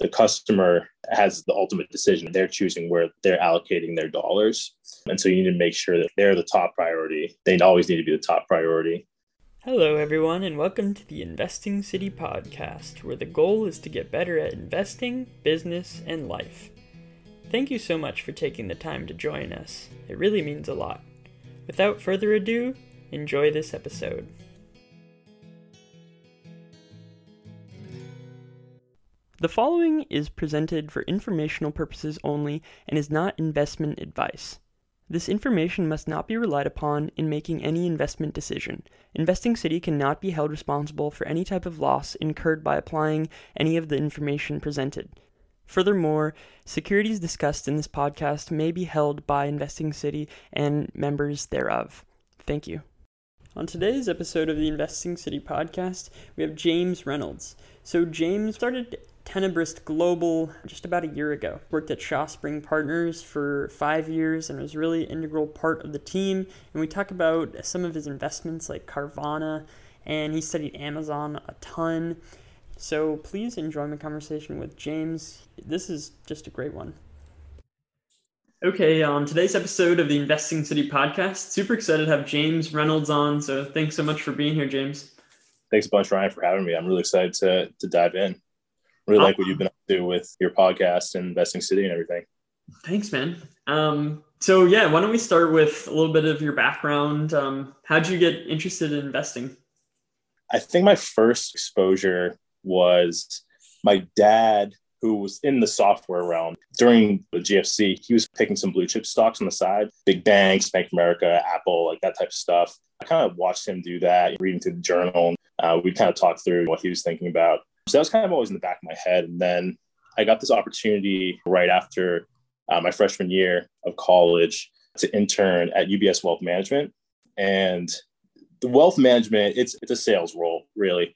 the customer has the ultimate decision. They're choosing where they're allocating their dollars. And so you need to make sure that they're the top priority. They always need to be the top priority. Hello, everyone, and welcome to the Investing City podcast, where the goal is to get better at investing, business, and life. Thank you so much for taking the time to join us. It really means a lot. Without further ado, enjoy this episode. The following is presented for informational purposes only and is not investment advice. This information must not be relied upon in making any investment decision. Investing City cannot be held responsible for any type of loss incurred by applying any of the information presented. Furthermore, securities discussed in this podcast may be held by Investing City and members thereof. Thank you. On today's episode of the Investing City podcast, we have James Reynolds. So, James started Tenebrist Global just about a year ago. Worked at ShawSpring Partners for five years and was really integral part of the team. And we talk about some of his investments like Carvana, and he studied Amazon a ton. So please enjoy my conversation with James. This is just a great one. Okay, on today's episode of the Investing City podcast, super excited to have James Reynolds on. So thanks so much for being here, James. Thanks a bunch, Ryan, for having me. I'm really excited to, to dive in really like what you've been up to with your podcast and investing city and everything. Thanks man. Um, so yeah why don't we start with a little bit of your background? Um, how'd you get interested in investing? I think my first exposure was my dad who was in the software realm. During the gfc he was picking some blue chip stocks on the side big banks bank of america apple like that type of stuff. I kind of watched him do that reading through the journal. Uh, we kind of talked through what he was thinking about so that was kind of always in the back of my head. And then I got this opportunity right after uh, my freshman year of college to intern at UBS Wealth Management. And the wealth management, it's it's a sales role, really.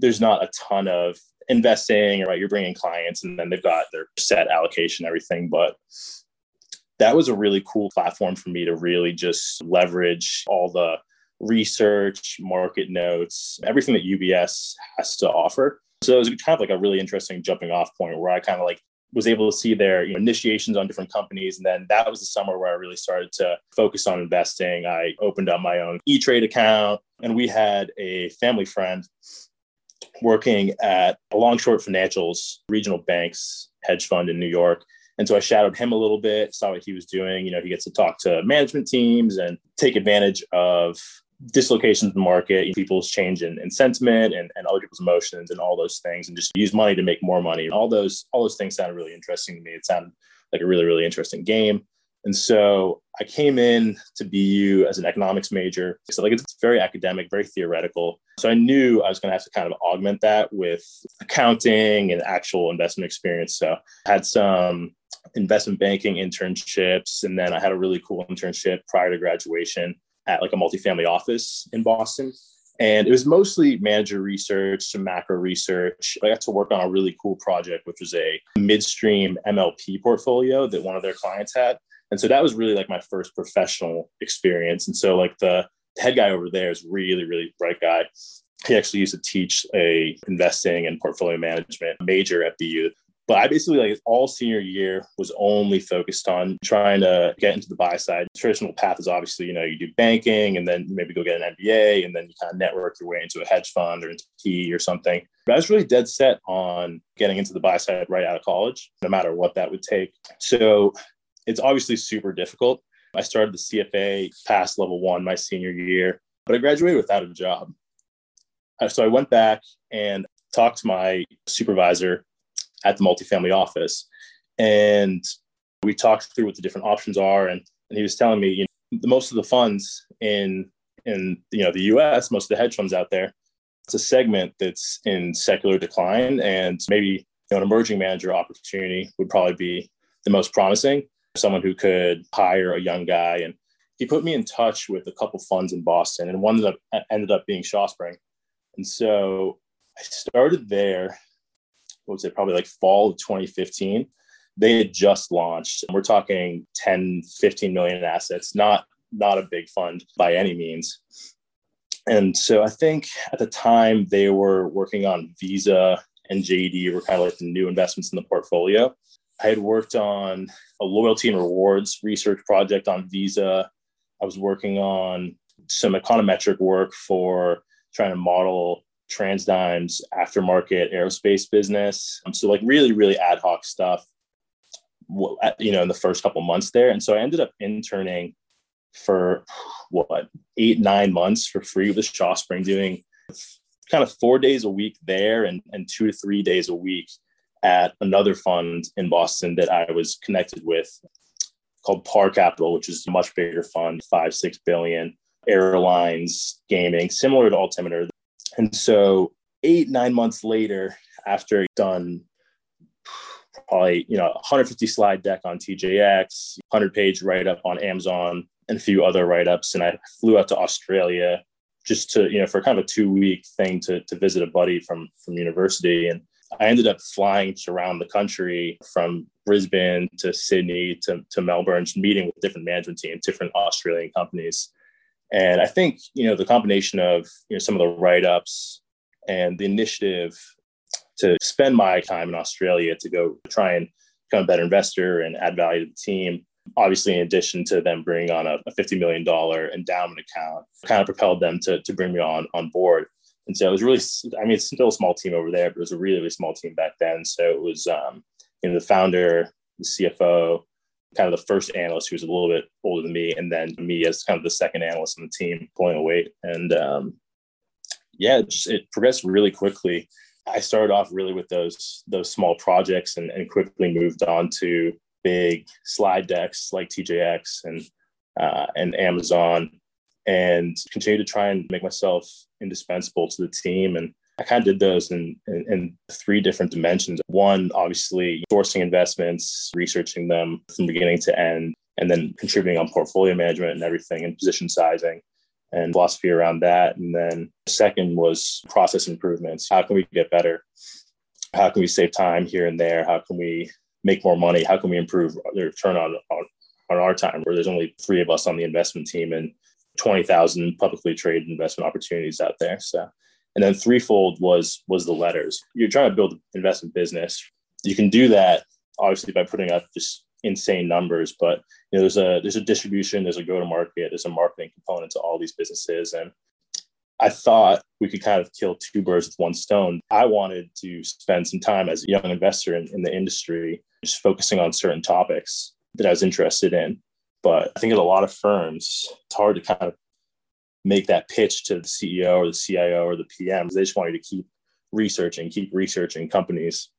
There's not a ton of investing, right? You're bringing clients and then they've got their set allocation, everything. But that was a really cool platform for me to really just leverage all the research, market notes, everything that UBS has to offer so it was kind of like a really interesting jumping off point where I kind of like was able to see their you know, initiations on different companies. And then that was the summer where I really started to focus on investing. I opened up my own E Trade account, and we had a family friend working at a long short financials regional banks hedge fund in New York. And so I shadowed him a little bit, saw what he was doing. You know, he gets to talk to management teams and take advantage of dislocations in the market, people's change in, in sentiment and, and other people's emotions and all those things, and just use money to make more money. All those all those things sounded really interesting to me. It sounded like a really really interesting game. And so I came in to BU as an economics major. So like it's very academic, very theoretical. So I knew I was going to have to kind of augment that with accounting and actual investment experience. So I had some investment banking internships, and then I had a really cool internship prior to graduation at like a multifamily office in Boston. And it was mostly manager research, some macro research. I got to work on a really cool project, which was a midstream MLP portfolio that one of their clients had. And so that was really like my first professional experience. And so like the head guy over there is really, really bright guy. He actually used to teach a investing and portfolio management major at BU. But I basically like all senior year was only focused on trying to get into the buy side. Traditional path is obviously, you know, you do banking and then maybe go get an MBA and then you kind of network your way into a hedge fund or into PE or something. But I was really dead set on getting into the buy side right out of college, no matter what that would take. So it's obviously super difficult. I started the CFA passed level one my senior year, but I graduated without a job. Uh, so I went back and talked to my supervisor at the multifamily office. And we talked through what the different options are. And, and he was telling me, you know, most of the funds in in you know the US, most of the hedge funds out there, it's a segment that's in secular decline. And maybe you know, an emerging manager opportunity would probably be the most promising. Someone who could hire a young guy. And he put me in touch with a couple funds in Boston, and one ended up ended up being ShawSpring. And so I started there what was it, probably like fall of 2015. They had just launched. We're talking 10, 15 million assets, not not a big fund by any means. And so I think at the time they were working on Visa and JD were kind of like the new investments in the portfolio. I had worked on a loyalty and rewards research project on Visa. I was working on some econometric work for trying to model TransDigm's aftermarket aerospace business. Um, so like really, really ad hoc stuff, you know, in the first couple months there. And so I ended up interning for what, eight, nine months for free with ShawSpring doing kind of four days a week there and, and two to three days a week at another fund in Boston that I was connected with called Par Capital, which is a much bigger fund, five, six billion, airlines, gaming, similar to Altimeter. And so eight, nine months later, after done probably, you know, 150 slide deck on TJX, 100 page write up on Amazon, and a few other write ups. And I flew out to Australia just to, you know, for kind of a two week thing to, to visit a buddy from, from university. And I ended up flying around the country from Brisbane to Sydney to, to Melbourne, meeting with different management teams, different Australian companies. And I think, you know, the combination of, you know, some of the write-ups and the initiative to spend my time in Australia to go try and become a better investor and add value to the team. Obviously, in addition to them bringing on a, a $50 million endowment account, kind of propelled them to, to bring me on on board. And so it was really, I mean, it's still a small team over there, but it was a really, really small team back then. So it was, um, you know, the founder, the CFO, kind of the first analyst who was a little bit older than me, and then me as kind of the second analyst on the team pulling a weight. And um, yeah, it, just, it progressed really quickly. I started off really with those those small projects and, and quickly moved on to big slide decks like TJX and uh, and Amazon and continue to try and make myself indispensable to the team. And I kind of did those in, in, in, three different dimensions. One, obviously, sourcing investments, researching them from beginning to end, and then contributing on portfolio management and everything and position sizing and philosophy around that. And then second was process improvements. How can we get better? How can we save time here and there? How can we make more money? How can we improve the return on, on, on our time where there's only three of us on the investment team and 20,000 publicly traded investment opportunities out there. So, and then threefold was was the letters. You're trying to build an investment business. You can do that obviously by putting up just insane numbers, but you know there's a there's a distribution, there's a go to market, there's a marketing component to all these businesses, and I thought we could kind of kill two birds with one stone. I wanted to spend some time as a young investor in, in the industry, just focusing on certain topics that I was interested in. But I think at a lot of firms, it's hard to kind of make that pitch to the CEO or the CIO or the PM. They just want you to keep researching, keep researching companies.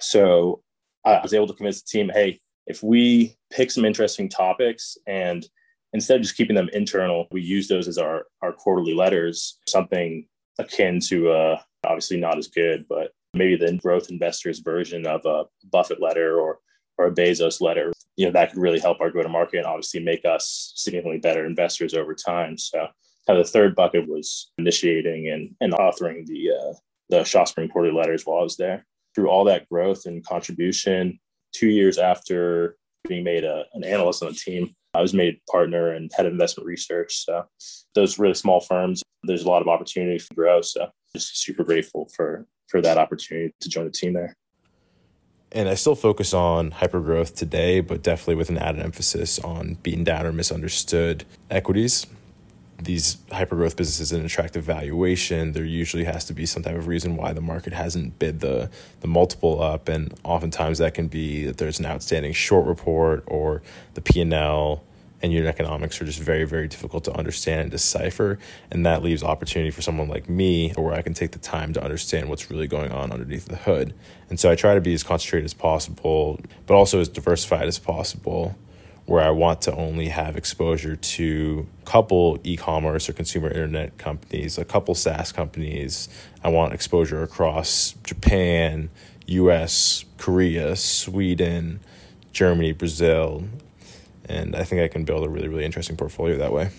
So I was able to convince the team, hey, if we pick some interesting topics and instead of just keeping them internal, we use those as our, our quarterly letters, something akin to uh, obviously not as good, but maybe the growth investors version of a Buffett letter or or a Bezos letter, you know, that could really help our go to market and obviously make us significantly better investors over time. So kind of the third bucket was initiating and, and authoring the uh, the ShawSpring quarterly letters while I was there. Through all that growth and contribution, two years after being made a, an analyst on the team, I was made partner and head of investment research. So those really small firms, there's a lot of opportunity to grow. So just super grateful for for that opportunity to join the team there and I still focus on hypergrowth today, but definitely with an added emphasis on beaten down or misunderstood equities. These hypergrowth businesses an attractive valuation. There usually has to be some type of reason why the market hasn't bid the the multiple up, and oftentimes that can be that there's an outstanding short report or the P and L and unit economics are just very, very difficult to understand and decipher. And that leaves opportunity for someone like me where I can take the time to understand what's really going on underneath the hood. And so I try to be as concentrated as possible, but also as diversified as possible, where I want to only have exposure to a couple e commerce or consumer internet companies, a couple SaaS companies. I want exposure across Japan, US, Korea, Sweden, Germany, Brazil, and I think I can build a really really interesting portfolio that way.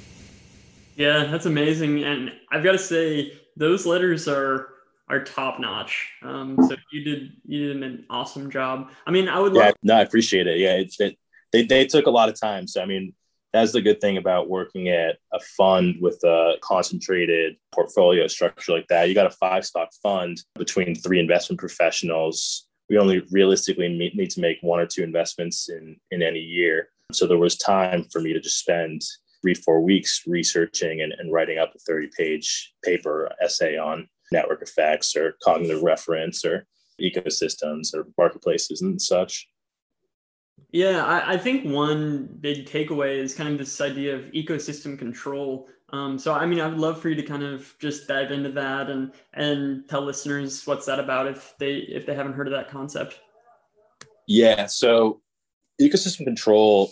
Yeah, that's amazing, and I've got to say those letters are are top notch. Um, so you did you did an awesome job. I mean, I would yeah, love- no, I appreciate it. Yeah, it's it, they they took a lot of time. So I mean, That's the good thing about working at a fund with a concentrated portfolio structure like that. You got a five stock fund between three investment professionals. We only realistically need to make one or two investments in, in any year. So there was time for me to just spend three, four weeks researching and, and writing up a 30 page paper essay on network effects or cognitive reference or ecosystems or marketplaces and such. Yeah, I, I, think one big takeaway is kind of this idea of ecosystem control. Um, so, I mean, I would love for you to kind of just dive into that and and tell listeners what's that about if they if they haven't heard of that concept. Yeah, so ecosystem control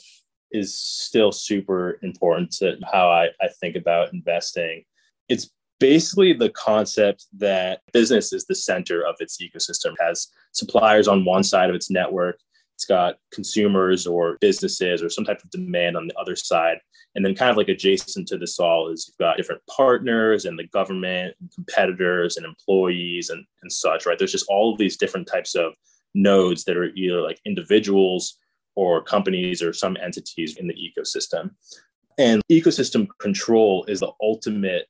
is still super important to how I, I think about investing. It's basically the concept that business is the center of its ecosystem, it has suppliers on one side of its network, it's got consumers or businesses or some type of demand on the other side. And then, kind of like adjacent to this all, is you've got different partners and the government, and competitors, and employees, and, and such, right? There's just all of these different types of nodes that are either like individuals or companies or some entities in the ecosystem. And ecosystem control is the ultimate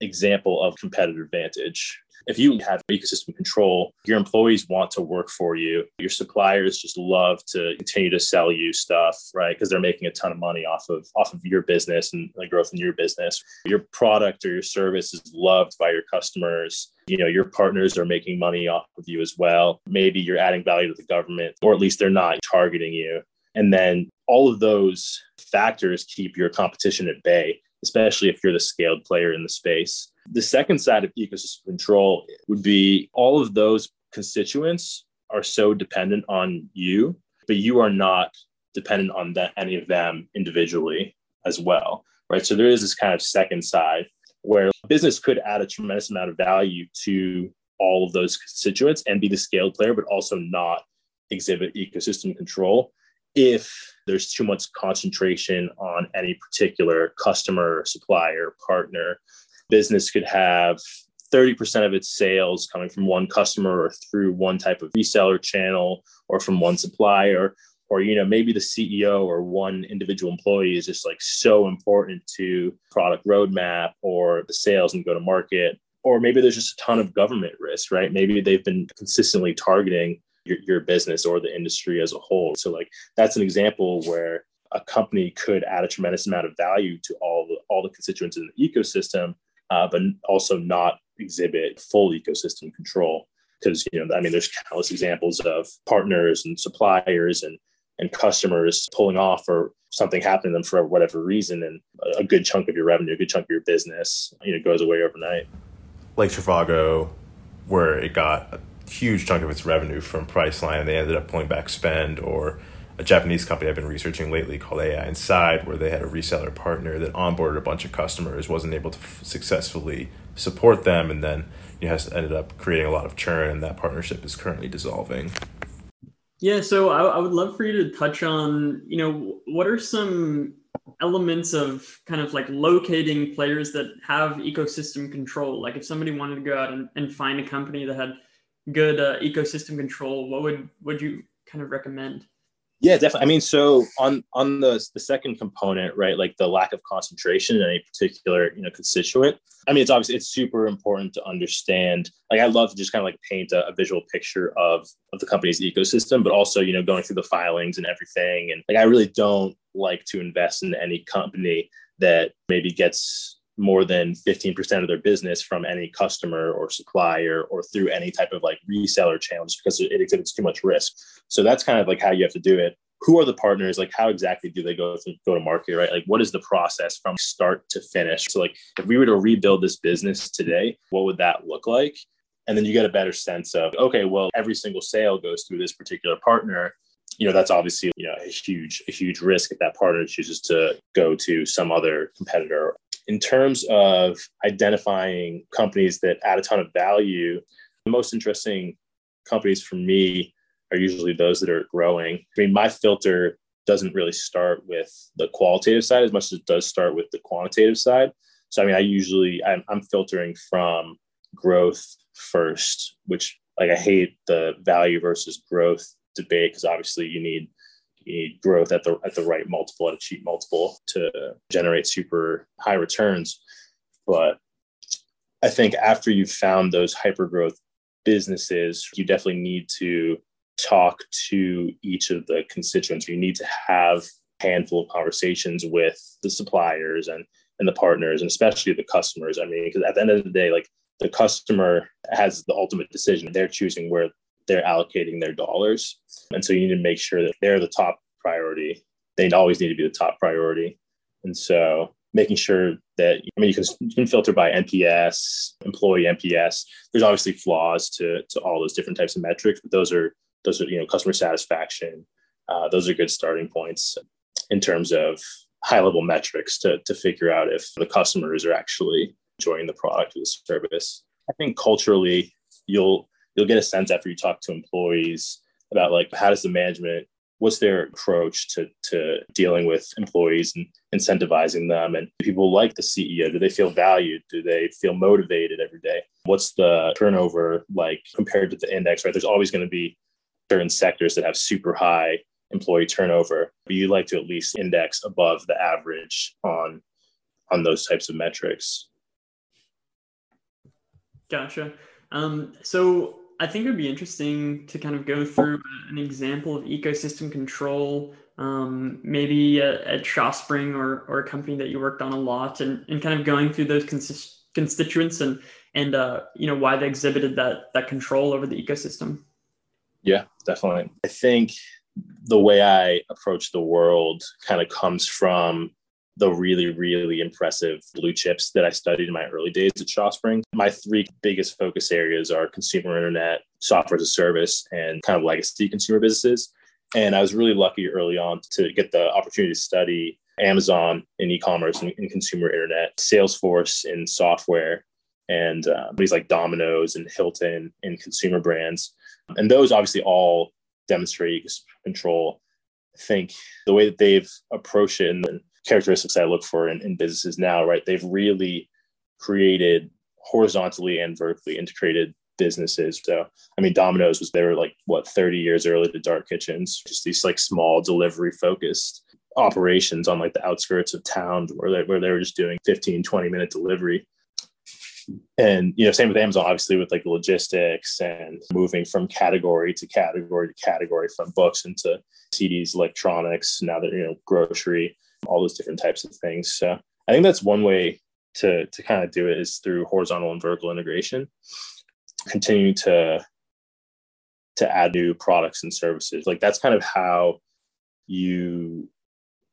example of competitive advantage. If you have ecosystem control, your employees want to work for you. Your suppliers just love to continue to sell you stuff, right? Because they're making a ton of money off of off of your business and the growth in your business. Your product or your service is loved by your customers. You know, your partners are making money off of you as well. Maybe you're adding value to the government, or at least they're not targeting you. And then all of those factors keep your competition at bay especially if you're the scaled player in the space. The second side of ecosystem control would be all of those constituents are so dependent on you, but you are not dependent on any of them individually as well, right? So there is this kind of second side where business could add a tremendous amount of value to all of those constituents and be the scaled player, but also not exhibit ecosystem control if there's too much concentration on any particular customer, supplier, partner. Business could have 30% of its sales coming from one customer or through one type of reseller channel or from one supplier or you know maybe the ceo or one individual employee is just like so important to product roadmap or the sales and go to market or maybe there's just a ton of government risk right maybe they've been consistently targeting your, your business or the industry as a whole. So like that's an example where a company could add a tremendous amount of value to all the all the constituents in the ecosystem, uh, but also not exhibit full ecosystem control. Because you know, I mean, there's countless examples of partners and suppliers and and customers pulling off or something happening to them for whatever reason, and a good chunk of your revenue, a good chunk of your business, you know, goes away overnight. Like Trivago, where it got huge chunk of its revenue from Priceline, and they ended up pulling back spend. Or a Japanese company I've been researching lately called AI Inside, where they had a reseller partner that onboarded a bunch of customers, wasn't able to f- successfully support them, and then you know, has ended up creating a lot of churn, and that partnership is currently dissolving. Yeah, so I, I would love for you to touch on, you know, what are some elements of kind of like locating players that have ecosystem control? Like if somebody wanted to go out and, and find a company that had good uh, ecosystem control, what would would you kind of recommend? Yeah, definitely. I mean, so on on the the second component, right, like the lack of concentration in a particular you know constituent. I mean, it's obviously it's super important to understand. Like, I love to just kind of like paint a, a visual picture of of the company's ecosystem, but also you know going through the filings and everything. And like, I really don't like to invest in any company that maybe gets more than 15% of their business from any customer or supplier or through any type of like reseller just because it exhibits too much risk. So that's kind of like how you have to do it. Who are the partners? Like how exactly do they go to go to market, right? Like what is the process from start to finish? So like if we were to rebuild this business today, what would that look like? And then you get a better sense of, okay, well, every single sale goes through this particular partner you know that's obviously you know a huge a huge risk if that partner chooses to go to some other competitor in terms of identifying companies that add a ton of value, the most interesting companies for me are usually those that are growing. I mean, my filter doesn't really start with the qualitative side as much as it does start with the quantitative side. So, I mean, I usually I'm, I'm filtering from growth first, which like I hate the value versus growth debate because obviously you need growth at the at the right multiple, at a cheap multiple to generate super high returns. But I think after you've found those hyper growth businesses, you definitely need to talk to each of the constituents. You need to have a handful of conversations with the suppliers and and the partners and especially the customers. I mean, because at the end of the day, like the customer has the ultimate decision. They're choosing where they're allocating their dollars. And so you need to make sure that they're the top priority. They always need to be the top priority. And so making sure that I mean you can, you can filter by NPS, employee NPS. There's obviously flaws to to all those different types of metrics, but those are those are you know customer satisfaction. Uh, those are good starting points in terms of high level metrics to to figure out if the customers are actually enjoying the product or the service. I think culturally, you'll you'll get a sense after you talk to employees about like how does the management what's their approach to, to dealing with employees and incentivizing them? And people like the ceo do they feel valued? Do they feel motivated every day? What's the turnover like compared to the index right? There's always going to be certain sectors that have super high employee turnover but you like to at least index above the average on on those types of metrics. Gotcha. Um, so I think it would be interesting to kind of go through an example of ecosystem control, um, maybe at, at ShawSpring or, or a company that you worked on a lot, and, and kind of going through those consist- constituents and and uh, you know why they exhibited that that control over the ecosystem. Yeah, definitely. I think the way I approach the world kind of comes from the really, really impressive blue chips that I studied in my early days at Shaw ShawSpring. My three biggest focus areas are consumer internet, software as a service, and kind of legacy consumer businesses. And I was really lucky early on to get the opportunity to study Amazon in e-commerce and, in consumer internet, Salesforce in software, and uh, companies like Domino's and Hilton in consumer brands. And those obviously all demonstrate control. I think the way that they've approached it and characteristics I look for in, in businesses now, right? They've really created horizontally and vertically integrated businesses. So, I mean, Domino's was they were like what 30 years early to dark kitchens, just these like small delivery focused operations on like the outskirts of town where they, where they were just doing 15, 20 minute delivery. And, you know, same with Amazon, obviously with like logistics and moving from category to category to category from books into CDs, electronics, now that, you know, grocery all those different types of things. So I think that's one way to to kind of do it is through horizontal and vertical integration. Continue to to add new products and services. Like that's kind of how you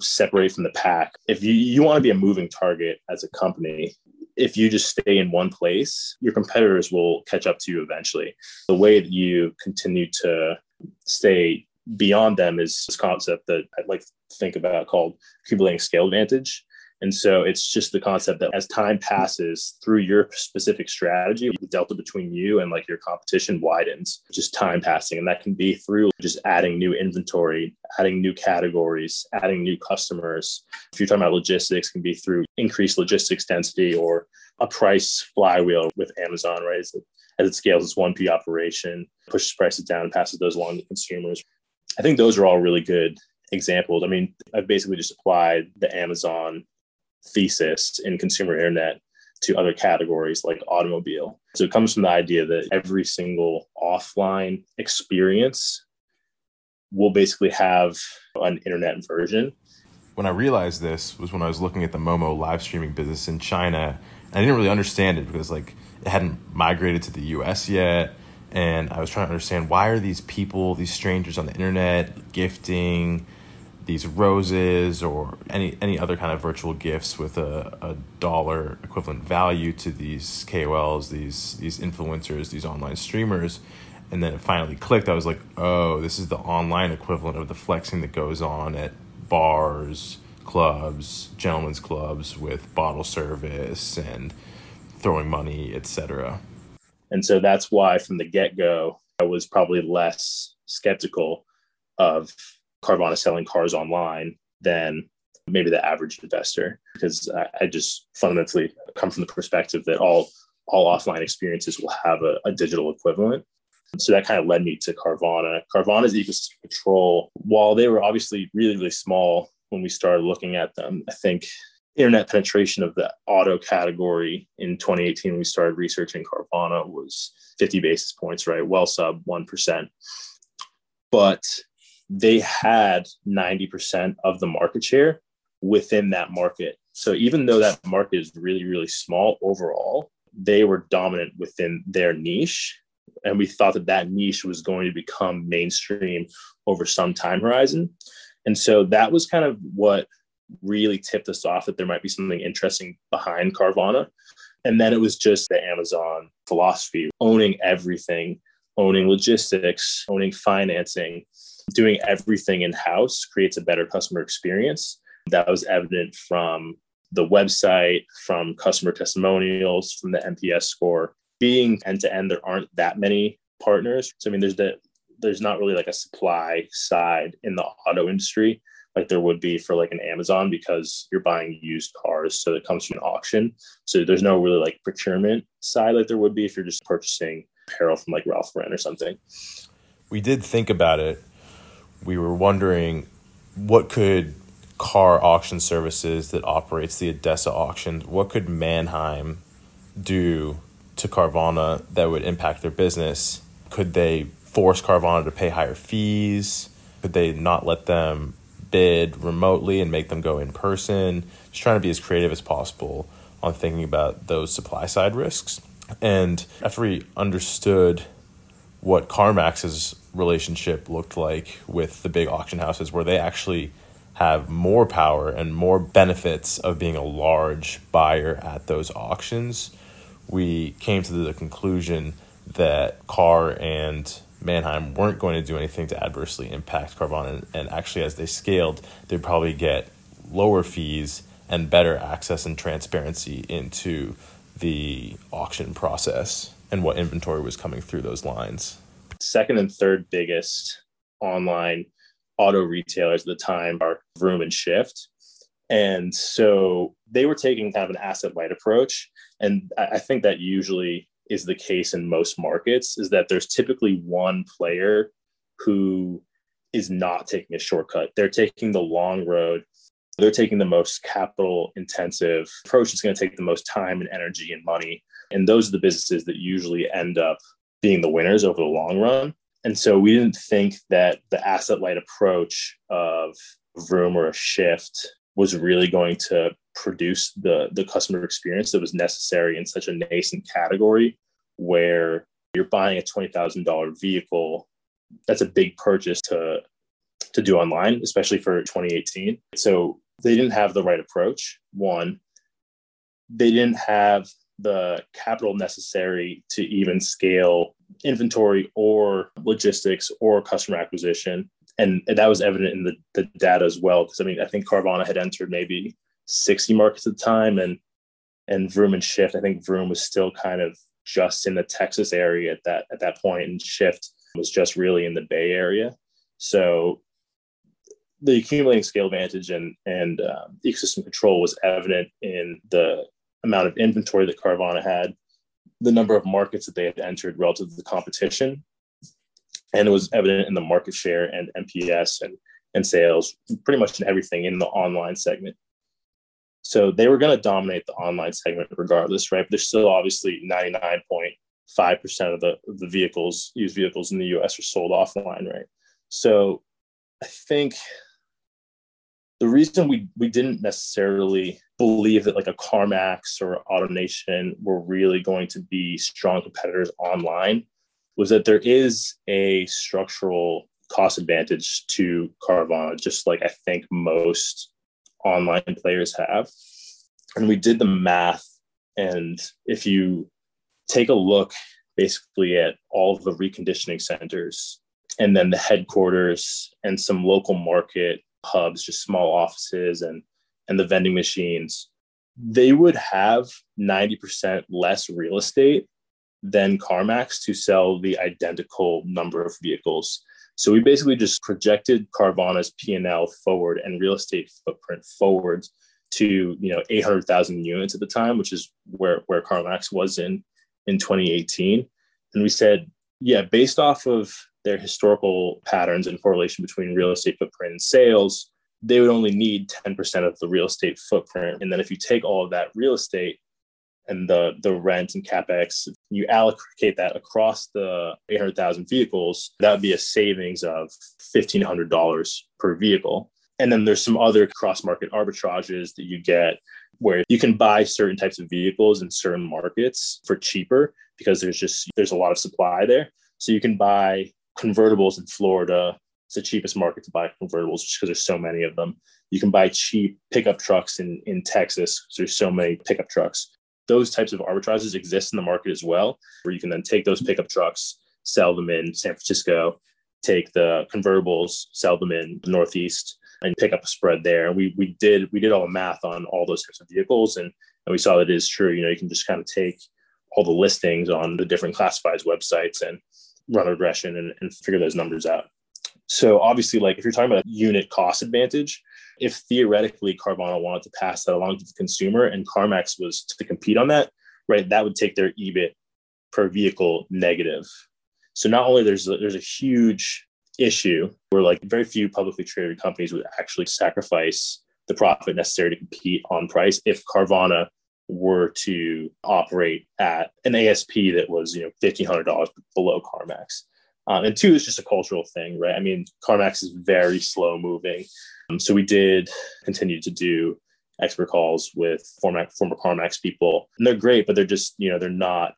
separate from the pack. If you, you want to be a moving target as a company, if you just stay in one place, your competitors will catch up to you eventually. The way that you continue to stay beyond them is this concept that I'd like to think about called accumulating scale advantage. And so it's just the concept that as time passes through your specific strategy, the delta between you and like your competition widens, just time passing. And that can be through just adding new inventory, adding new categories, adding new customers. If you're talking about logistics, can be through increased logistics density or a price flywheel with Amazon, right? As it, as it scales, it's 1P operation, pushes prices down and passes those along to consumers. I think those are all really good examples. I mean, I've basically just applied the Amazon thesis in consumer internet to other categories like automobile. So it comes from the idea that every single offline experience will basically have an internet version. When I realized this was when I was looking at the Momo live streaming business in China. I didn't really understand it because like it hadn't migrated to the US yet and I was trying to understand why are these people, these strangers on the internet, gifting these roses or any any other kind of virtual gifts with a, a dollar equivalent value to these KOLs, these these influencers, these online streamers. And then it finally clicked. I was like, oh, this is the online equivalent of the flexing that goes on at bars, clubs, gentlemen's clubs with bottle service and throwing money, etc. And so that's why from the get go, I was probably less skeptical of Carvana selling cars online than maybe the average investor, because I, I just fundamentally come from the perspective that all all offline experiences will have a, a digital equivalent. So that kind of led me to Carvana. Carvana's ecosystem control, while they were obviously really, really small when we started looking at them, I think internet penetration of the auto category in 2018 when we started researching Carvana was 50 basis points, right? Well sub 1%. But they had 90% of the market share within that market. So even though that market is really, really small overall, they were dominant within their niche. And we thought that that niche was going to become mainstream over some time horizon. And so that was kind of what really tipped us off that there might be something interesting behind Carvana. And then it was just the Amazon philosophy, owning everything, owning logistics, owning financing, doing everything in house creates a better customer experience. That was evident from the website, from customer testimonials, from the NPS score. Being end to end, there aren't that many partners. So I mean, there's the there's not really like a supply side in the auto industry like there would be for like an Amazon because you're buying used cars, so it comes from an auction. So there's no really like procurement side like there would be if you're just purchasing apparel from like Ralph Lauren or something. We did think about it. We were wondering what could KAR Auction Services that operates the ADESA auction, what could Manheim do to Carvana that would impact their business? Could they force Carvana to pay higher fees? Could they not let them bid remotely and make them go in person? Just trying to be as creative as possible on thinking about those supply side risks. And after we understood what CarMax's relationship looked like with the big auction houses, where they actually have more power and more benefits of being a large buyer at those auctions, we came to the conclusion that KAR and Manheim weren't going to do anything to adversely impact Carvana. And, and actually, as they scaled, they'd probably get lower fees and better access and transparency into the auction process and what inventory was coming through those lines. Second and third biggest online auto retailers at the time are Vroom and Shift. And so they were taking kind of an asset light approach. And I think that usually is the case in most markets is that there's typically one player who is not taking a shortcut. They're taking the long road. They're taking the most capital intensive approach. It's going to take the most time and energy and money. And those are the businesses that usually end up being the winners over the long run. And so we didn't think that the asset light approach of Vroom or a shift was really going to produce the, the customer experience that was necessary in such a nascent category where you're buying a $20,000 vehicle. That's a big purchase to, to do online, especially for 2018. So they didn't have the right approach. One, they didn't have the capital necessary to even scale inventory or logistics or customer acquisition. And, that was evident in the, the data as well. Because I mean, I think Carvana had entered maybe 60 markets at the time and and Vroom and Shift. I think Vroom was still kind of just in the Texas area at that at that point, and Shift was just really in the Bay Area. So the accumulating scale advantage and and uh, ecosystem control was evident in the amount of inventory that Carvana had, the number of markets that they had entered relative to the competition, and it was evident in the market share and NPS and and sales, pretty much in everything in the online segment. So they were going to dominate the online segment regardless, right? But there's still obviously 99.5% of the, the vehicles, used vehicles in the US are sold offline, right? So I think the reason we we didn't necessarily believe that like a CarMax or AutoNation were really going to be strong competitors online was that there is a structural cost advantage to Carvana, just like I think most online players have. And we did the math. And if you take a look basically at all of the reconditioning centers and then the headquarters and some local market hubs, just small offices and, and the vending machines, they would have 90% less real estate than CarMax to sell the identical number of vehicles. So we basically just projected Carvana's P&L forward and real estate footprint forward to you know 800,000 units at the time, which is where where CarMax was in in 2018. And we said Yeah, based off of their historical patterns and correlation between real estate footprint and sales, they would only need 10% of the real estate footprint. And then if you take all of that real estate and the the rent and capex, you allocate that across the 800,000 vehicles, that would be a savings of $1,500 per vehicle. And then there's some other cross market arbitrages that you get where you can buy certain types of vehicles in certain markets for cheaper because there's just there's a lot of supply there. So you can buy convertibles in Florida. It's the cheapest market to buy convertibles just because there's so many of them. You can buy cheap pickup trucks in, in Texas because there's so many pickup trucks. Those types of arbitrages exist in the market as well, where you can then take those pickup trucks, sell them in San Francisco, take the convertibles, sell them in the Northeast, and pick up a spread there. And we we did we did all the math on all those types of vehicles, and and we saw that it is true. You know, you can just kind of take all the listings on the different classifieds websites and run a regression and, and figure those numbers out. So obviously, like if you're talking about unit cost advantage, if theoretically Carvana wanted to pass that along to the consumer and CarMax was to compete on that, right, that would take their EBIT per vehicle negative. So not only there's a, there's a huge issue where like very few publicly traded companies would actually sacrifice the profit necessary to compete on price if Carvana were to operate at an ASP that was you know fifteen hundred dollars below CarMax. Um, and two is just a cultural thing, right? I mean, CarMax is very slow moving, um, so we did continue to do expert calls with former former CarMax people, and they're great, but they're just you know they're not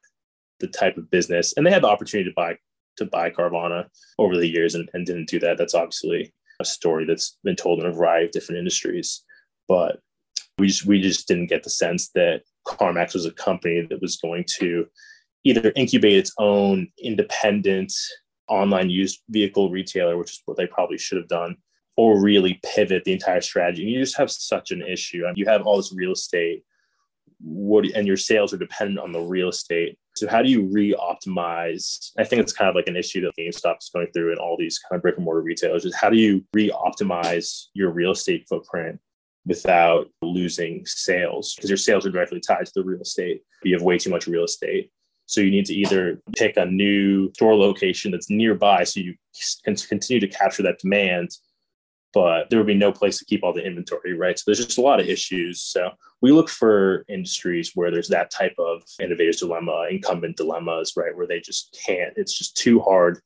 the type of business, and they had the opportunity to buy to buy Carvana over the years and, and didn't do that. That's obviously a story that's been told in a variety of different industries, but we just we just didn't get the sense that CarMax was a company that was going to either incubate its own independent online used vehicle retailer, which is what they probably should have done, or really pivot the entire strategy. And you just have such an issue. You have all this real estate, what and your sales are dependent on the real estate. So how do you re-optimize? I think it's kind of like an issue that GameStop is going through and all these kind of brick and mortar retailers is how do you re-optimize your real estate footprint without losing sales because your sales are directly tied to the real estate. You have way too much real estate. So you need to either pick a new store location that's nearby so you can continue to capture that demand, but there would be no place to keep all the inventory, right? So there's just a lot of issues. So we look for industries where there's that type of innovator's dilemma, incumbent dilemmas, right? Where they just can't, it's just too hard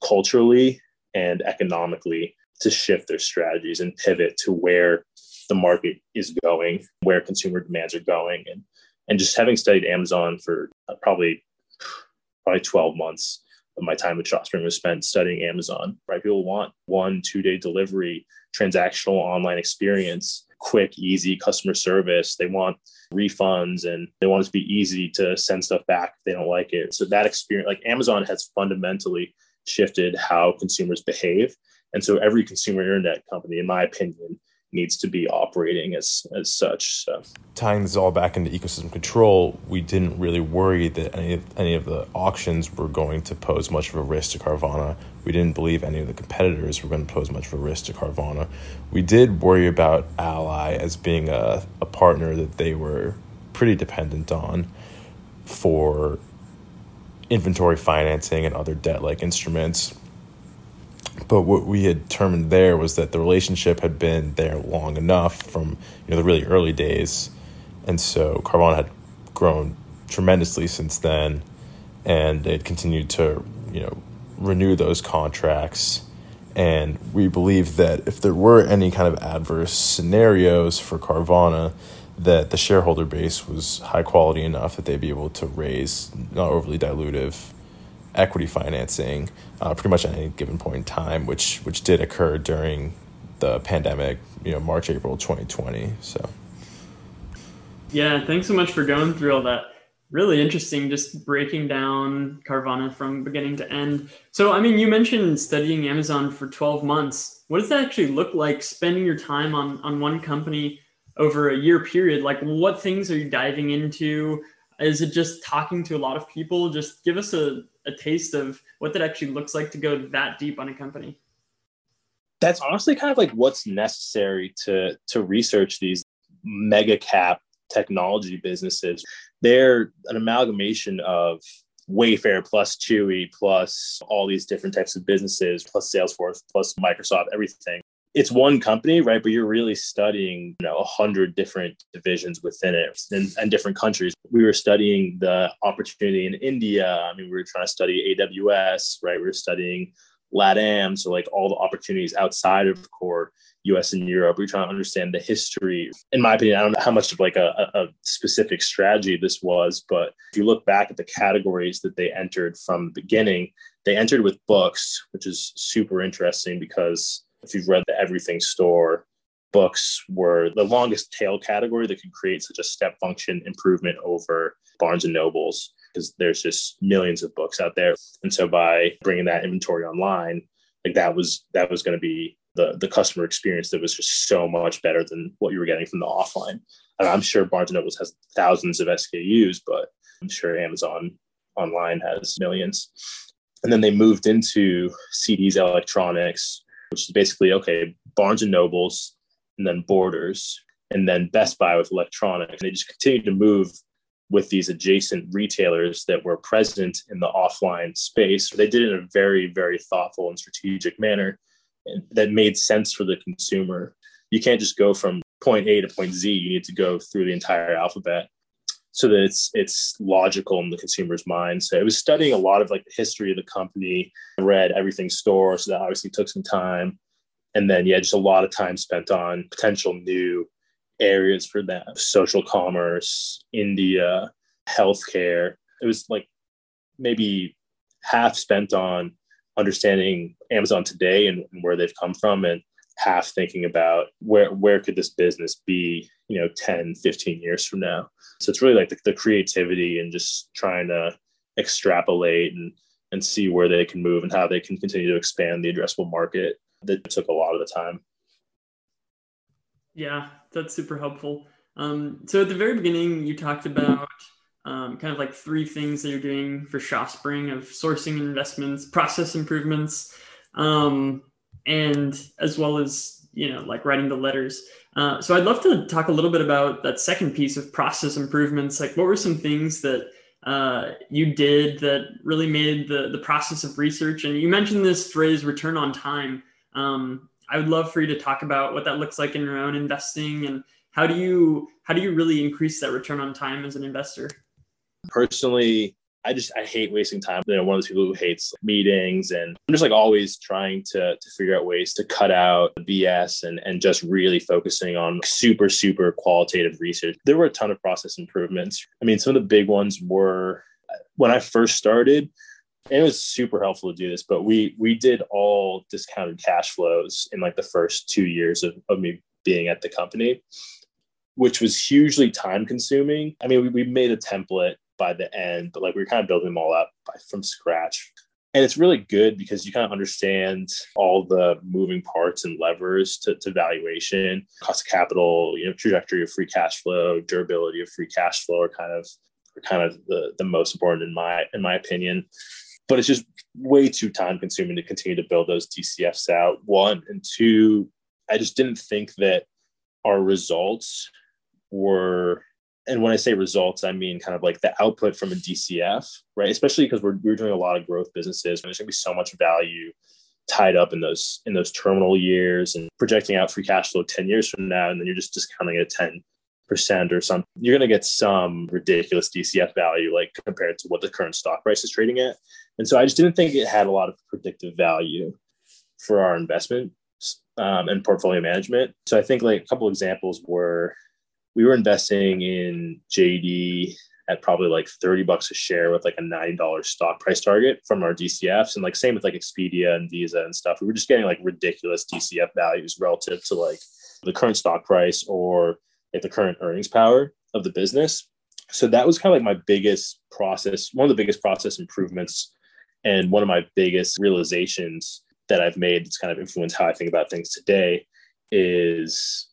culturally and economically to shift their strategies and pivot to where the market is going, where consumer demands are going, and and just having studied Amazon for uh, probably probably 12 months of my time with ShawSpring was spent studying Amazon. Right, people want one two day delivery, transactional online experience, quick, easy customer service. They want refunds and they want it to be easy to send stuff back if they don't like it. So that experience, like Amazon, has fundamentally shifted how consumers behave. And so every consumer internet company, in my opinion, needs to be operating as as such. So tying this all back into ecosystem control, we didn't really worry that any of, any of the auctions were going to pose much of a risk to Carvana. We didn't believe any of the competitors were going to pose much of a risk to Carvana. We did worry about Ally as being a, a partner that they were pretty dependent on for inventory financing and other debt like instruments but what we had determined there was that the relationship had been there long enough from you know the really early days, and so Carvana had grown tremendously since then, and it continued to you know renew those contracts. And we believe that if there were any kind of adverse scenarios for Carvana, that the shareholder base was high quality enough that they'd be able to raise not overly dilutive equity financing uh, pretty much at any given point in time, which which did occur during the pandemic, you know, March April 2020. So. Yeah, thanks so much for going through all that. Really interesting, just breaking down Carvana from beginning to end. So, I mean, you mentioned studying Amazon for 12 months. What does that actually look like spending your time on, on one company over a year period? Like, what things are you diving into? Is it just talking to a lot of people? Just give us a, a taste of what that actually looks like to go that deep on a company. That's honestly kind of like what's necessary to to research these mega cap technology businesses. They're an amalgamation of Wayfair plus Chewy plus all these different types of businesses plus Salesforce plus Microsoft, everything. It's one company, right? But you're really studying, you know, a hundred different divisions within it and, and different countries. We were studying the opportunity in India. I mean, we were trying to study AWS, right? We were studying LATAM, so like all the opportunities outside of core US and Europe. We're trying to understand the history. In my opinion, I don't know how much of like a, a, specific strategy this was, but if you look back at the categories that they entered from the beginning, they entered with books, which is super interesting because if you've read the Everything Store, books were the longest tail category that could create such a step function improvement over Barnes and Nobles because there's just millions of books out there. And so by bringing that inventory online, like that was that was going to be the the customer experience that was just so much better than what you were getting from the offline. And I'm sure Barnes and Nobles has thousands of SKUs, but I'm sure Amazon online has millions. And then they moved into CDs electronics, which is basically okay, Barnes and Nobles, and then Borders, and then Best Buy with electronics. And they just continued to move with these adjacent retailers that were present in the offline space. They did it in a very, very thoughtful and strategic manner that made sense for the consumer. You can't just go from point A to point Z. You need to go through the entire alphabet so that it's it's logical in the consumer's mind. So I was studying a lot of like the history of the company, read everything store, so that obviously took some time. And then yeah, just a lot of time spent on potential new areas for them. Social commerce, India, healthcare. It was like maybe half spent on understanding Amazon today and, and where they've come from and half thinking about where where could this business be you know 10 15 years from now. So it's really like the, the creativity and just trying to extrapolate and and see where they can move and how they can continue to expand the addressable market that took a lot of the time. Yeah that's super helpful. Um, so at the very beginning you talked about um, kind of like three things that you're doing for ShawSpring of sourcing investments, process improvements, um, and as well as you know like writing the letters. Uh, so I'd love to talk a little bit about that second piece of process improvements. Like, what were some things that uh, you did that really made the the process of research? And you mentioned this phrase "return on time." Um, I would love for you to talk about what that looks like in your own investing and how do you how do you really increase that return on time as an investor? Personally, I just I hate wasting time. You know, one of those people who hates meetings, and I'm just like always trying to to figure out ways to cut out the BS and and just really focusing on super super qualitative research. There were a ton of process improvements. I mean, some of the big ones were uh, when I first started. It was super helpful to do this, but we we did all discounted cash flows in like the first two years of, of me being at the company, which was hugely time consuming. I mean, we, we made a template by the end, but like we were kind of building them all up by, from scratch. And it's really good because you kind of understand all the moving parts and levers to, to valuation, cost of capital, you know, trajectory of free cash flow, durability of free cash flow are kind of are kind of the, the most important in my in my opinion. But it's just way too time consuming to continue to build those DCFs out. One and two, I just didn't think that our results were and when I say results, I mean kind of like the output from a DCF, right? Especially because we're, we're doing a lot of growth businesses. And there's going to be so much value tied up in those in those terminal years and projecting out free cash flow 10 years from now. And then you're just discounting at 10% or something. You're going to get some ridiculous DCF value, like compared to what the current stock price is trading at. And so I just didn't think it had a lot of predictive value for our investment um, and portfolio management. So I think like a couple examples were we were investing in JD at probably like 30 bucks a share with like a $9 stock price target from our DCFs. And like same with like Expedia and Visa and stuff. We were just getting like ridiculous DCF values relative to like the current stock price or like the current earnings power of the business. So that was kind of like my biggest process, one of the biggest process improvements and one of my biggest realizations that I've made that's kind of influenced how I think about things today is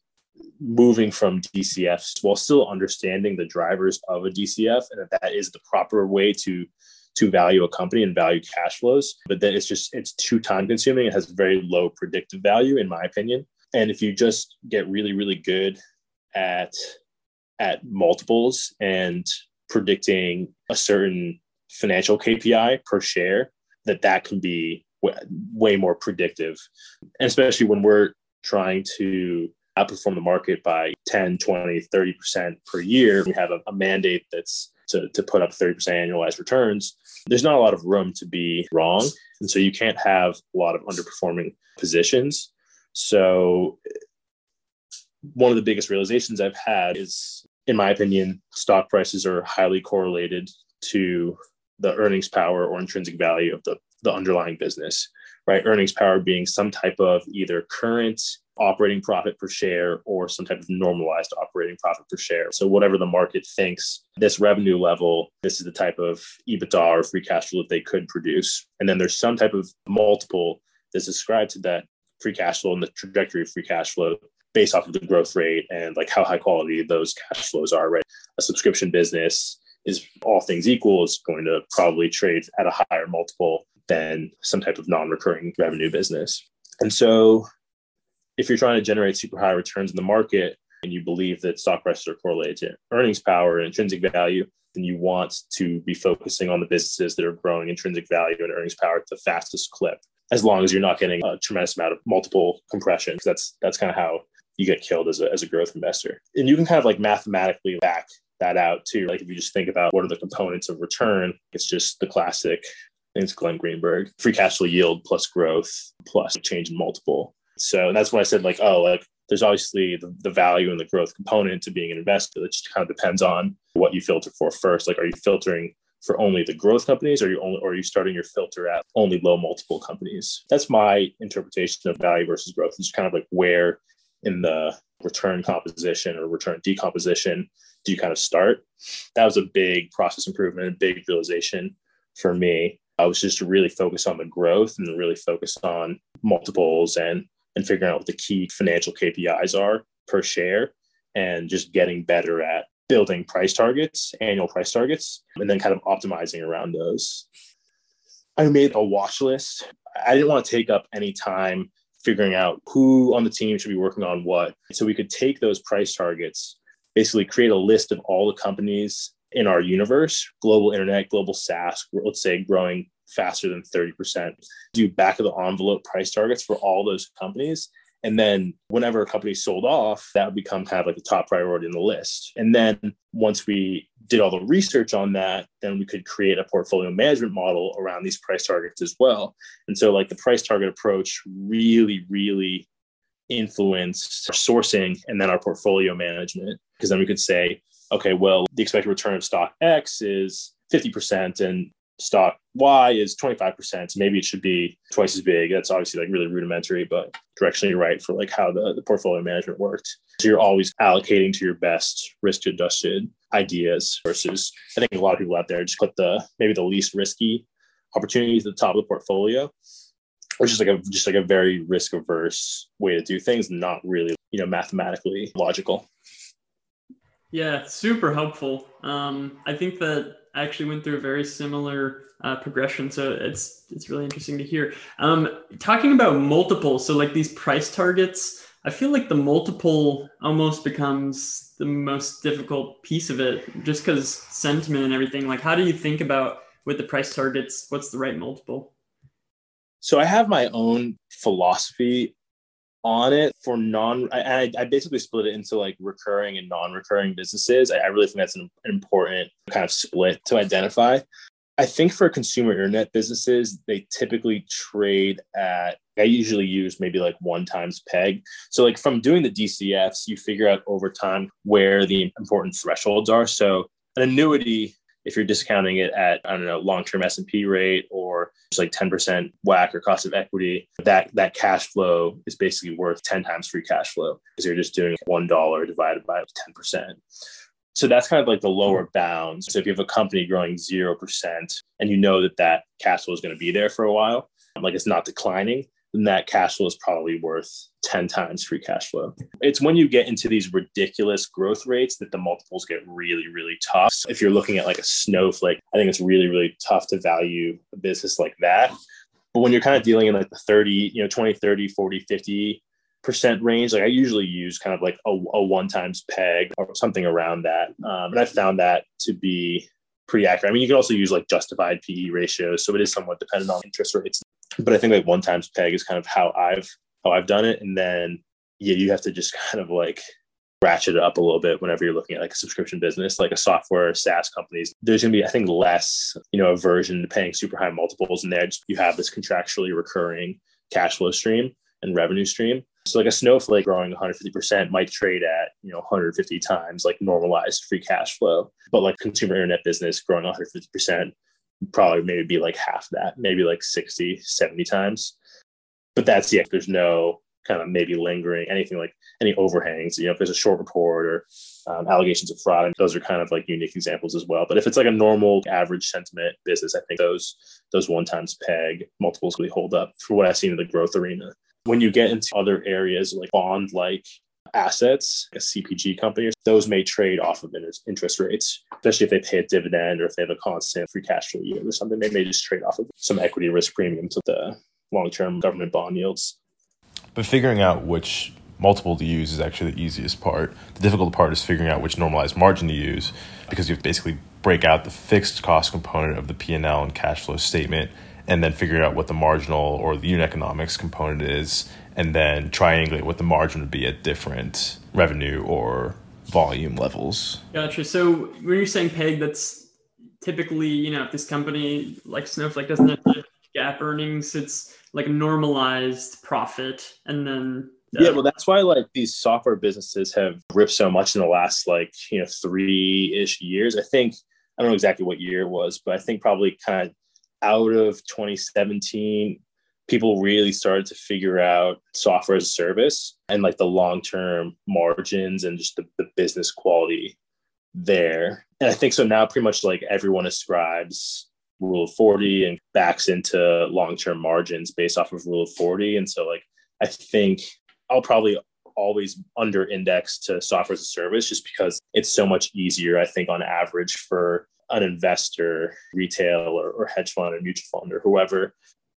moving from DCFs while still understanding the drivers of a DCF and that that is the proper way to to value a company and value cash flows. But then it's just it's too time consuming it has very low predictive value in my opinion. And if you just get really really good at at multiples and predicting a certain financial KPI per share, that that can be way more predictive. And especially when we're trying to outperform the market by 10, 20, 30% per year, we have a, a mandate that's to, to put up 30% annualized returns, there's not a lot of room to be wrong. And so you can't have a lot of underperforming positions. So one of the biggest realizations I've had is, in my opinion, stock prices are highly correlated to the earnings power or intrinsic value of the, the underlying business, right? Earnings power being some type of either current operating profit per share or some type of normalized operating profit per share. So whatever the market thinks this revenue level, this is the type of EBITDA or free cash flow that they could produce. And then there's some type of multiple that's ascribed to that free cash flow and the trajectory of free cash flow based off of the growth rate and like how high quality those cash flows are, right? A subscription business is all things equal is going to probably trade at a higher multiple than some type of non-recurring revenue business. And so if you're trying to generate super high returns in the market and you believe that stock prices are correlated to earnings power and intrinsic value, then you want to be focusing on the businesses that are growing intrinsic value and earnings power at the fastest clip, as long as you're not getting a tremendous amount of multiple compression. That's that's kind of how you get killed as a, as a growth investor. And you can kind of like mathematically back that out too. Like if you just think about what are the components of return, it's just the classic it's Glenn Greenberg, free cash flow yield plus growth plus change in multiple. So that's when I said like, oh, like there's obviously the, the value and the growth component to being an investor. It just kind of depends on what you filter for first. Like, are you filtering for only the growth companies, or you only, or are you starting your filter at only low multiple companies? That's my interpretation of value versus growth. It's kind of like where in the return composition or return decomposition do you kind of start? That was a big process improvement, a big realization for me. I was just to really focus on the growth and really focus on multiples and and figuring out what the key financial KPIs are per share and just getting better at building price targets, annual price targets, and then kind of optimizing around those. I made a watch list. I didn't want to take up any time figuring out who on the team should be working on what. So we could take those price targets, basically create a list of all the companies in our universe, global internet, global SaaS, let's say growing faster than 30%. Do back of the envelope price targets for all those companies. And then whenever a company sold off, that would become kind of like the top priority in the list. And then once we did all the research on that, then we could create a portfolio management model around these price targets as well. And so like the price target approach really, really influenced our sourcing and then our portfolio management. Because then we could say, okay, well, the expected return of stock X is 50% and stock Y is 25%. So maybe it should be twice as big. That's obviously like really rudimentary, but directionally right for like how the, the portfolio management worked. So you're always allocating to your best risk adjusted ideas versus I think a lot of people out there just put the maybe the least risky opportunities at the top of the portfolio, which is like a just like a very risk averse way to do things, not really, you know, mathematically logical. Yeah, super helpful. Um, I think that I actually went through a very similar uh, progression, so it's it's really interesting to hear. Um, talking about multiples, so like these price targets, I feel like the multiple almost becomes the most difficult piece of it, just because sentiment and everything. Like, how do you think about with the price targets? What's the right multiple? So I have my own philosophy on it for non I, I basically split it into like recurring and non-recurring businesses. I, I really think that's an, an important kind of split to identify. I think for consumer internet businesses they typically trade at i usually use maybe like one times peg. So like from doing the dcfs you figure out over time where the important thresholds are. So an annuity if you're discounting it at I don't know long-term S&P rate or just like 10% WACC or cost of equity, that that cash flow is basically worth 10 times free cash flow because you're just doing one dollar divided by 10%. So that's kind of like the lower bounds. So if you have a company growing 0% and you know that that cash flow is going to be there for a while, like it's not declining, then that cash flow is probably worth 10 times free cash flow. It's when you get into these ridiculous growth rates that the multiples get really, really tough. So if you're looking at like a snowflake, I think it's really, really tough to value a business like that. But when you're kind of dealing in like the 30, you know, 20, 30, 40, 50 percent range, like I usually use kind of like a, a one times peg or something around that. Um, and I found that to be pretty accurate. I mean, you can also use like justified PE ratios, so it is somewhat dependent on interest rates. But I think like one times peg is kind of how I've how I've done it, and then yeah, you have to just kind of like ratchet it up a little bit whenever you're looking at like a subscription business, like a software SaaS companies. There's going to be, I think, less, you know, aversion to paying super high multiples in there. You have this contractually recurring cash flow stream and revenue stream. So like a snowflake growing 150% might trade at, you know, 150 times like normalized free cash flow. But like consumer internet business growing 150% probably maybe be like half that, maybe like 60, 70 times. But that's yeah, there's no kind of maybe lingering anything like any overhangs you know if there's a short report or um, allegations of fraud and those are kind of like unique examples as well but if it's like a normal average sentiment business i think those those one times peg multiples really hold up for what i've seen in the growth arena when you get into other areas like bond like assets, a CPG company, those may trade off of interest rates, especially if they pay a dividend or if they have a constant free cash flow yield or something. They may just trade off of some equity risk premium to the long term government bond yields. But figuring out which multiple to use is actually the easiest part. The difficult part is figuring out which normalized margin to use because you have to basically break out the fixed cost component of the P&L and cash flow statement and then figuring out what the marginal or the unit economics component is and then triangulate what the margin would be at different revenue or volume levels. Gotcha. So when you're saying peg, that's typically, you know, if this company like Snowflake doesn't have GAAP earnings, it's like a normalized profit and then uh, yeah well that's why like these software businesses have ripped so much in the last like you know three-ish years i think i don't know exactly what year it was but i think probably kind of out of 2017 people really started to figure out software as a service and like the long-term margins and just the, the business quality there. And i think so now pretty much like everyone ascribes rule of 40 and backs into long-term margins based off of rule of 40 and so like i think i'll probably always under index to software as a service just because it's so much easier i think on average for an investor retail or, or hedge fund or mutual fund or whoever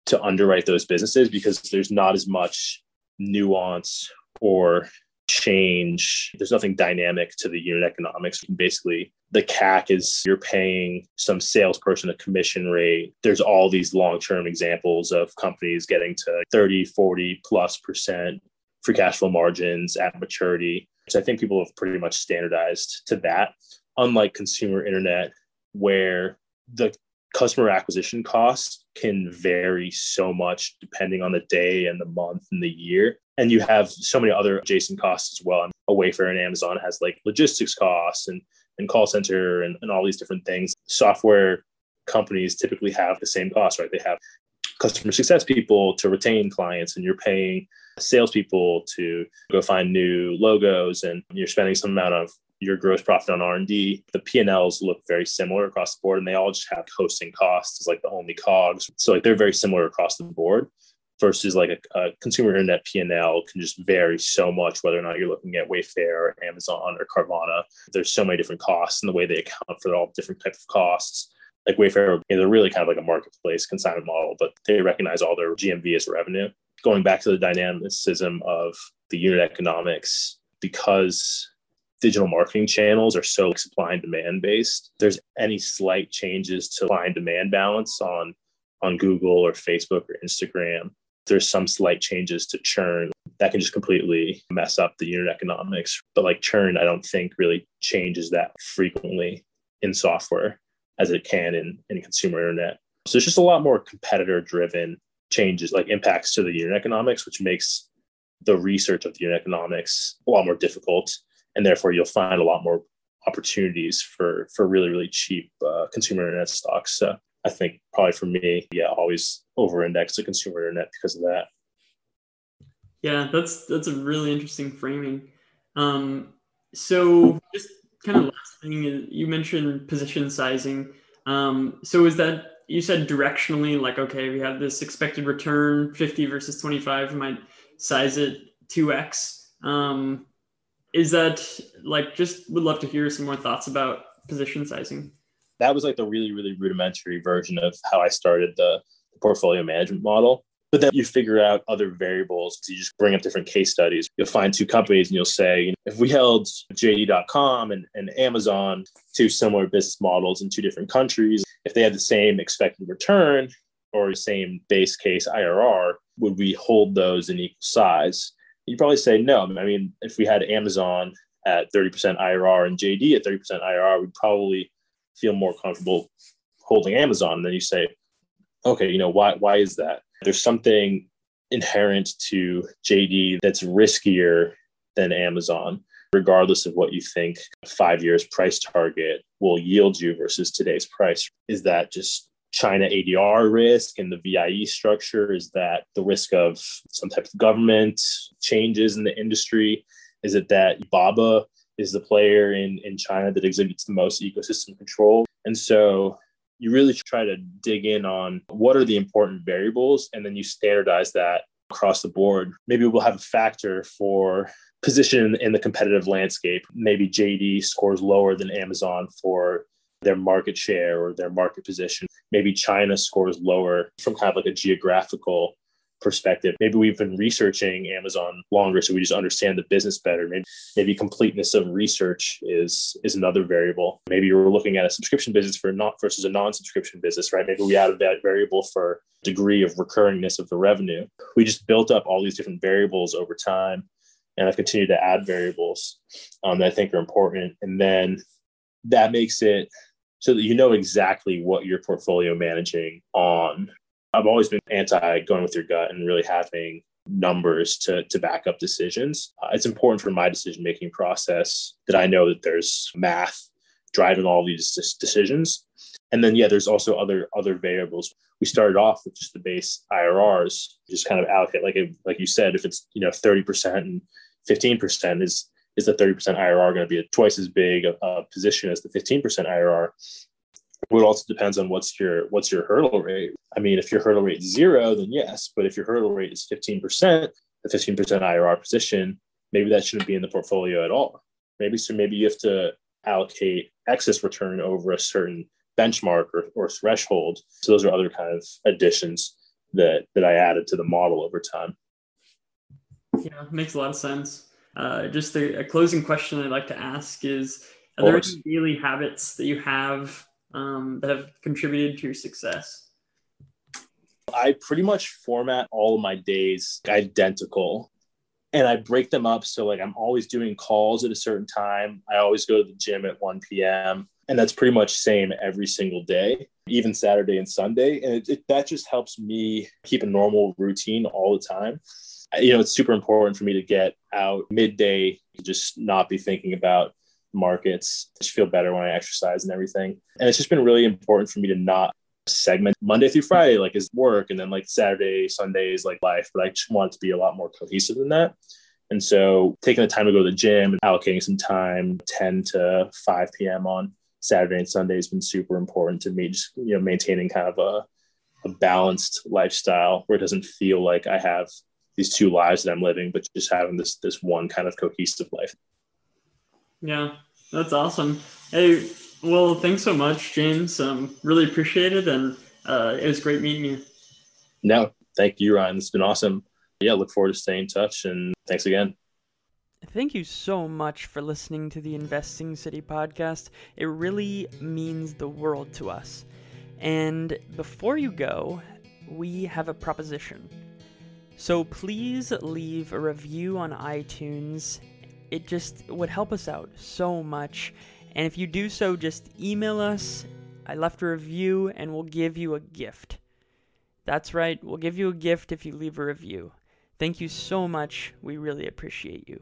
to underwrite those businesses because there's not as much nuance or change. There's nothing dynamic to the unit economics. Basically, the CAC is you're paying some salesperson a commission rate. There's all these long term examples of companies getting to 30, 40 plus percent free cash flow margins at maturity. So I think people have pretty much standardized to that. Unlike consumer internet, where the customer acquisition costs can vary so much depending on the day and the month and the year. And you have so many other adjacent costs as well. a Wayfair and Amazon has like logistics costs and, and call center and, and all these different things. Software companies typically have the same costs, right? They have customer success people to retain clients and you're paying salespeople to go find new logos and you're spending some amount of your gross profit on R&D. The P&Ls look very similar across the board and they all just have hosting costs as like the only cogs. So like they're very similar across the board versus like a, a consumer internet P&L can just vary so much whether or not you're looking at Wayfair or Amazon or Carvana. There's so many different costs and the way they account for all different types of costs. Like Wayfair, they're really kind of like a marketplace consignment model, but they recognize all their GMV as revenue. Going back to the dynamicism of the unit economics, because digital marketing channels are so supply and demand based. There's any slight changes to supply and demand balance on on Google or Facebook or Instagram. There's some slight changes to churn that can just completely mess up the unit economics. But like churn, I don't think really changes that frequently in software as it can in, in consumer internet. So it's just a lot more competitor driven changes, like impacts to the unit economics, which makes the research of the unit economics a lot more difficult and therefore you'll find a lot more opportunities for for really really cheap uh, consumer internet stocks. So I think probably for me, yeah, always over index to consumer internet because of that. Yeah, that's that's a really interesting framing. Um, so just kind of last thing, you mentioned position sizing. Um, so is that you said directionally like okay, we have this expected return 50 versus 25, we might size it 2x. Um, is that like just would love to hear some more thoughts about position sizing that was like the really really rudimentary version of how i started the, portfolio management model But then you figure out other variables because you just bring up different case studies. You'll find two companies and you'll say, if we held JD.com and, and Amazon, two similar business models in two different countries, if they had the same expected return or the same base case IRR, would we hold those in equal size? You'd probably say no. I mean, if we had Amazon at 30% IRR and JD at 30% IRR, we'd probably feel more comfortable holding Amazon. And then you say, okay, you know, why why is that? There's something inherent to JD that's riskier than Amazon, regardless of what you think five years price target will yield you versus today's price. Is that just China ADR risk and the VIE structure? Is that the risk of some type of government changes in the industry? Is it that Baba is the player in, in China that exhibits the most ecosystem control? And so you really try to dig in on what are the important variables and then you standardize that across the board. Maybe we'll have a factor for position in the competitive landscape. Maybe JD scores lower than Amazon for their market share or their market position. Maybe China scores lower from kind of like a geographical perspective. Maybe we've been researching Amazon longer, so we just understand the business better. Maybe, maybe completeness of research is is another variable. Maybe you're looking at a subscription business for not versus a non-subscription business, right? Maybe we added that variable for degree of recurringness of the revenue. We just built up all these different variables over time, and I've continued to add variables um, that I think are important, and then that makes it so that you know exactly what you're portfolio managing on I've always been anti going with your gut and really having numbers to, to back up decisions. Uh, it's important for my decision making process that I know that there's math driving all these decisions. And then, yeah, there's also other other variables. We started off with just the base IRRs, just kind of allocate, like like you said, if it's you know 30% and 15% is is the 30% IRR going to be a twice as big a, a position as the 15% IRR? It also depends on what's your what's your hurdle rate. I mean, if your hurdle rate is zero, then yes. But if your hurdle rate is 15%, the 15% IRR position, maybe that shouldn't be in the portfolio at all. Maybe so maybe you have to allocate excess return over a certain benchmark or, or threshold. So those are other kind of additions that that I added to the model over time. Yeah, makes a lot of sense. Uh, just a, a, closing question I'd like to ask is: Are there any daily habits that you have um, that have contributed to your success? I pretty much format all of my days identical and I break them up. So, like, I'm always doing calls at a certain time. I always go to the gym at 1 p.m. And that's pretty much same every single day, even Saturday and Sunday. And it, it, that just helps me keep a normal routine all the time. You know, it's super important for me to get out midday, just not be thinking about markets. Just feel better when I exercise and everything. And it's just been really important for me to not segment Monday through Friday, like is work, and then like Saturday, Sundays, like life. But I just want it to be a lot more cohesive than that. And so taking the time to go to the gym and allocating some time 10 to 5 p.m. on Saturday and Sunday has been super important to me, just you know, maintaining kind of a, a balanced lifestyle where it doesn't feel like I have these two lives that I'm living, but just having this this one kind of cohesive life. Yeah, that's awesome. Hey, well, thanks so much, James. Um, really appreciate it, and uh, it was great meeting you. No, thank you, Ryan. It's been awesome. Yeah, look forward to staying in touch, and thanks again. Thank you so much for listening to the Investing City podcast. It really means the world to us. And before you go, we have a proposition. So please leave a review on iTunes it just would help us out so much. And if you do so, just email us. I left a review and we'll give you a gift. That's right, we'll give you a gift if you leave a review. Thank you so much. We really appreciate you.